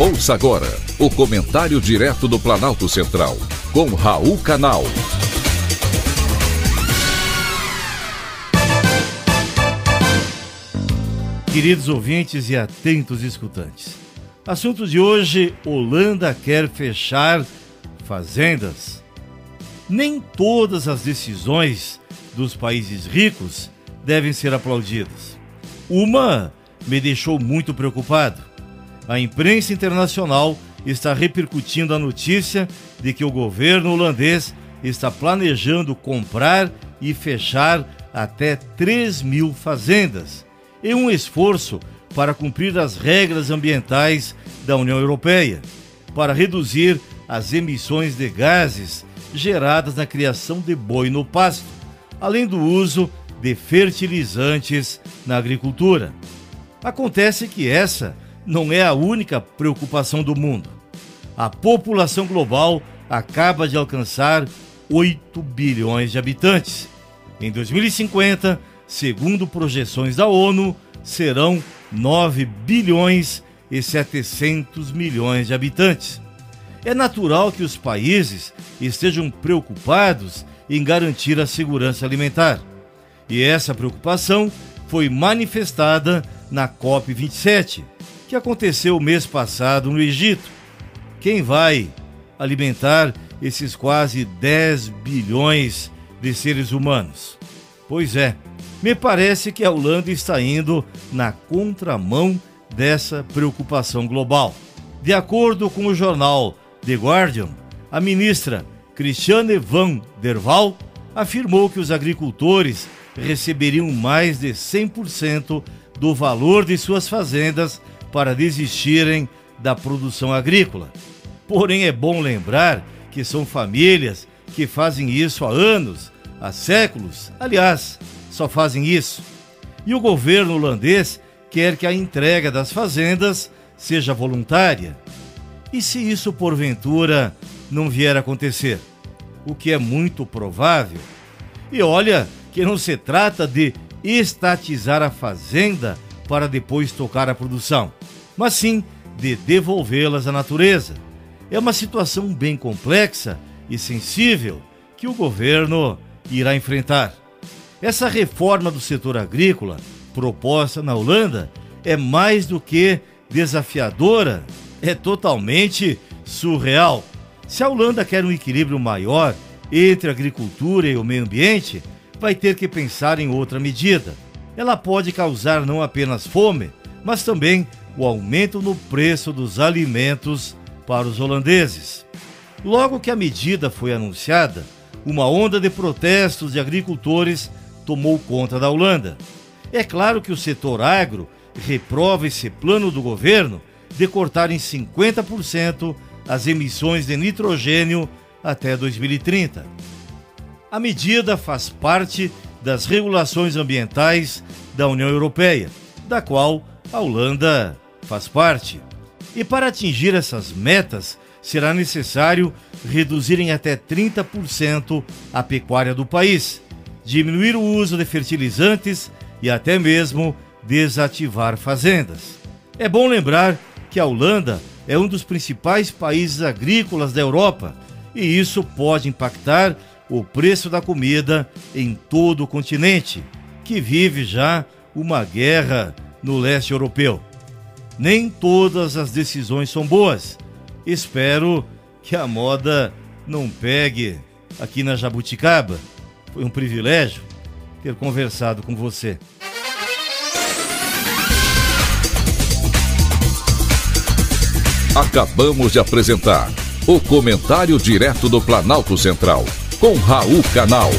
Ouça agora o comentário direto do Planalto Central, com Raul Canal. Queridos ouvintes e atentos escutantes. Assunto de hoje: Holanda quer fechar fazendas. Nem todas as decisões dos países ricos devem ser aplaudidas. Uma me deixou muito preocupado a imprensa internacional está repercutindo a notícia de que o governo holandês está planejando comprar e fechar até 3 mil fazendas, em um esforço para cumprir as regras ambientais da União Europeia, para reduzir as emissões de gases geradas na criação de boi no pasto, além do uso de fertilizantes na agricultura. Acontece que essa não é a única preocupação do mundo. A população global acaba de alcançar 8 bilhões de habitantes. Em 2050, segundo projeções da ONU, serão 9 bilhões e 700 milhões de habitantes. É natural que os países estejam preocupados em garantir a segurança alimentar. E essa preocupação foi manifestada na COP27, que aconteceu mês passado no Egito. Quem vai alimentar esses quase 10 bilhões de seres humanos? Pois é, me parece que a Holanda está indo na contramão dessa preocupação global. De acordo com o jornal The Guardian, a ministra Christiane van der Waal afirmou que os agricultores receberiam mais de 100% do valor de suas fazendas para desistirem da produção agrícola. Porém, é bom lembrar que são famílias que fazem isso há anos, há séculos, aliás, só fazem isso. E o governo holandês quer que a entrega das fazendas seja voluntária. E se isso porventura não vier a acontecer? O que é muito provável. E olha que não se trata de estatizar a fazenda para depois tocar a produção, mas sim de devolvê-las à natureza. É uma situação bem complexa e sensível que o governo irá enfrentar. Essa reforma do setor agrícola, proposta na Holanda, é mais do que desafiadora, é totalmente surreal. Se a Holanda quer um equilíbrio maior entre a agricultura e o meio ambiente, vai ter que pensar em outra medida ela pode causar não apenas fome, mas também o aumento no preço dos alimentos para os holandeses. Logo que a medida foi anunciada, uma onda de protestos de agricultores tomou conta da Holanda. É claro que o setor agro reprova esse plano do governo de cortar em 50% as emissões de nitrogênio até 2030. A medida faz parte das regulações ambientais da União Europeia, da qual a Holanda faz parte. E para atingir essas metas, será necessário reduzir em até 30% a pecuária do país, diminuir o uso de fertilizantes e até mesmo desativar fazendas. É bom lembrar que a Holanda é um dos principais países agrícolas da Europa e isso pode impactar o preço da comida em todo o continente, que vive já uma guerra no leste europeu. Nem todas as decisões são boas. Espero que a moda não pegue aqui na Jabuticaba. Foi um privilégio ter conversado com você. Acabamos de apresentar o Comentário Direto do Planalto Central com Raul Canal.